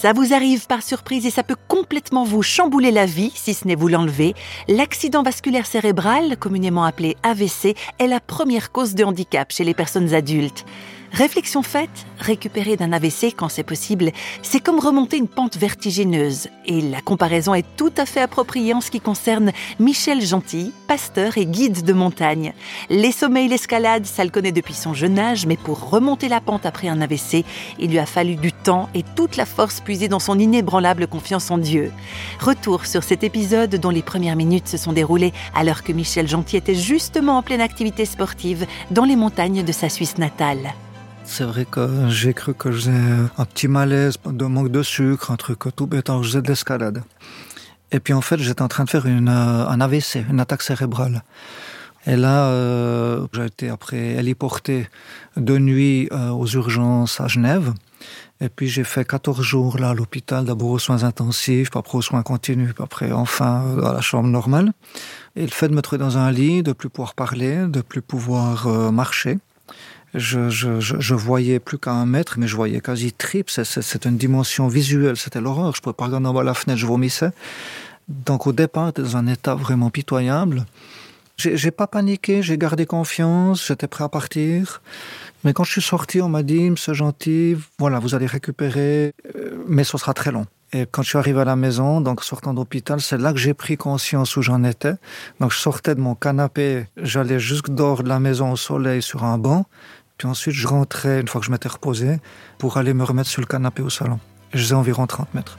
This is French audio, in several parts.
Ça vous arrive par surprise et ça peut complètement vous chambouler la vie, si ce n'est vous l'enlever. L'accident vasculaire cérébral, communément appelé AVC, est la première cause de handicap chez les personnes adultes. Réflexion faite, récupérer d'un AVC quand c'est possible, c'est comme remonter une pente vertigineuse. Et la comparaison est tout à fait appropriée en ce qui concerne Michel Gentil, pasteur et guide de montagne. Les sommets et l'escalade, ça le connaît depuis son jeune âge, mais pour remonter la pente après un AVC, il lui a fallu du temps et toute la force puisée dans son inébranlable confiance en Dieu. Retour sur cet épisode dont les premières minutes se sont déroulées alors que Michel Gentil était justement en pleine activité sportive dans les montagnes de sa Suisse natale. C'est vrai que j'ai cru que j'ai un petit malaise, de manque de sucre, un truc tout bêtant, je faisais de l'escalade. Et puis en fait, j'étais en train de faire une, euh, un AVC, une attaque cérébrale. Et là, euh, j'ai été après héliporté de nuit euh, aux urgences à Genève. Et puis j'ai fait 14 jours là à l'hôpital, d'abord aux soins intensifs, puis après aux soins continus, puis après enfin dans la chambre normale. Et le fait de me trouver dans un lit, de plus pouvoir parler, de plus pouvoir marcher, je, je, je, voyais plus qu'à un mètre, mais je voyais quasi triple. C'est une dimension visuelle, c'était l'horreur. Je pouvais pas regarder en bas la fenêtre, je vomissais. Donc au départ, dans un état vraiment pitoyable. J'ai pas paniqué, j'ai gardé confiance, j'étais prêt à partir. Mais quand je suis sorti, on m'a dit, monsieur gentil, voilà, vous allez récupérer, euh, mais ce sera très long. Et quand je suis arrivé à la maison, donc sortant d'hôpital, c'est là que j'ai pris conscience où j'en étais. Donc je sortais de mon canapé, j'allais jusque dehors de la maison au soleil sur un banc. Puis ensuite, je rentrais, une fois que je m'étais reposé, pour aller me remettre sur le canapé au salon. Je faisais environ 30 mètres.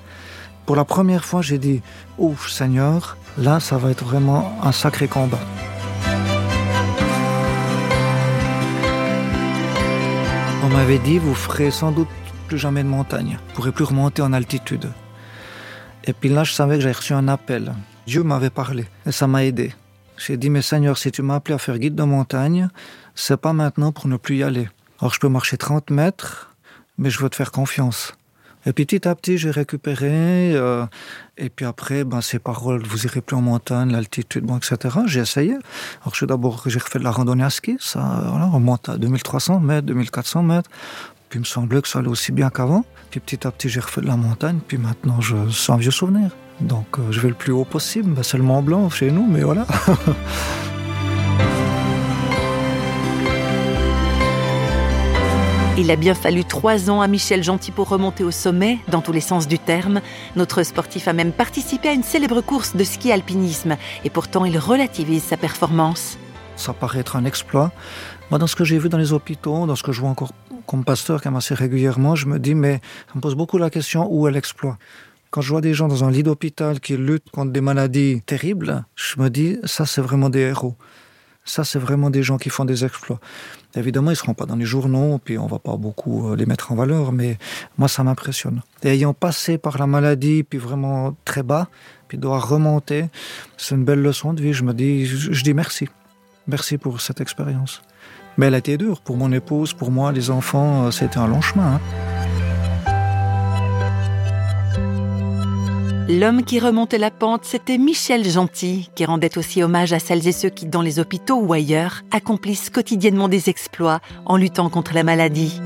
Pour la première fois, j'ai dit, ouf, Seigneur, là, ça va être vraiment un sacré combat. On m'avait dit, vous ferez sans doute plus jamais de montagne. Vous pourrez plus remonter en altitude. Et puis là, je savais que j'avais reçu un appel. Dieu m'avait parlé et ça m'a aidé. J'ai dit, mais Seigneur, si tu m'as appelé à faire guide de montagne, c'est pas maintenant pour ne plus y aller. Alors je peux marcher 30 mètres, mais je veux te faire confiance. Et petit à petit, j'ai récupéré. Euh, et puis après, ben, ces paroles, vous irez plus en montagne, l'altitude, bon, etc. J'ai essayé. Alors, je d'abord, j'ai refait de la randonnée à ski. Ça, voilà, on monte à 2300 mètres, 2400 mètres. Puis il me semblait que ça allait aussi bien qu'avant. Puis petit à petit, j'ai refait de la montagne. Puis maintenant, je sens vieux souvenir. Donc, euh, je vais le plus haut possible. Ben, c'est le Mont Blanc chez nous, mais voilà. Il a bien fallu trois ans à Michel Gentil pour remonter au sommet, dans tous les sens du terme. Notre sportif a même participé à une célèbre course de ski alpinisme, et pourtant il relativise sa performance. Ça paraît être un exploit. Moi, dans ce que j'ai vu dans les hôpitaux, dans ce que je vois encore comme pasteur quand même assez régulièrement, je me dis, mais ça me pose beaucoup la question où est l'exploit quand je vois des gens dans un lit d'hôpital qui luttent contre des maladies terribles, je me dis, ça c'est vraiment des héros. Ça, c'est vraiment des gens qui font des exploits. Évidemment, ils ne seront pas dans les journaux, puis on va pas beaucoup euh, les mettre en valeur, mais moi, ça m'impressionne. Ayant passé par la maladie, puis vraiment très bas, puis devoir remonter, c'est une belle leçon de vie. Je me dis, je, dis merci. Merci pour cette expérience. Mais elle a été dure pour mon épouse, pour moi, les enfants, euh, c'était un long chemin. Hein. L'homme qui remontait la pente, c'était Michel Gentil, qui rendait aussi hommage à celles et ceux qui, dans les hôpitaux ou ailleurs, accomplissent quotidiennement des exploits en luttant contre la maladie.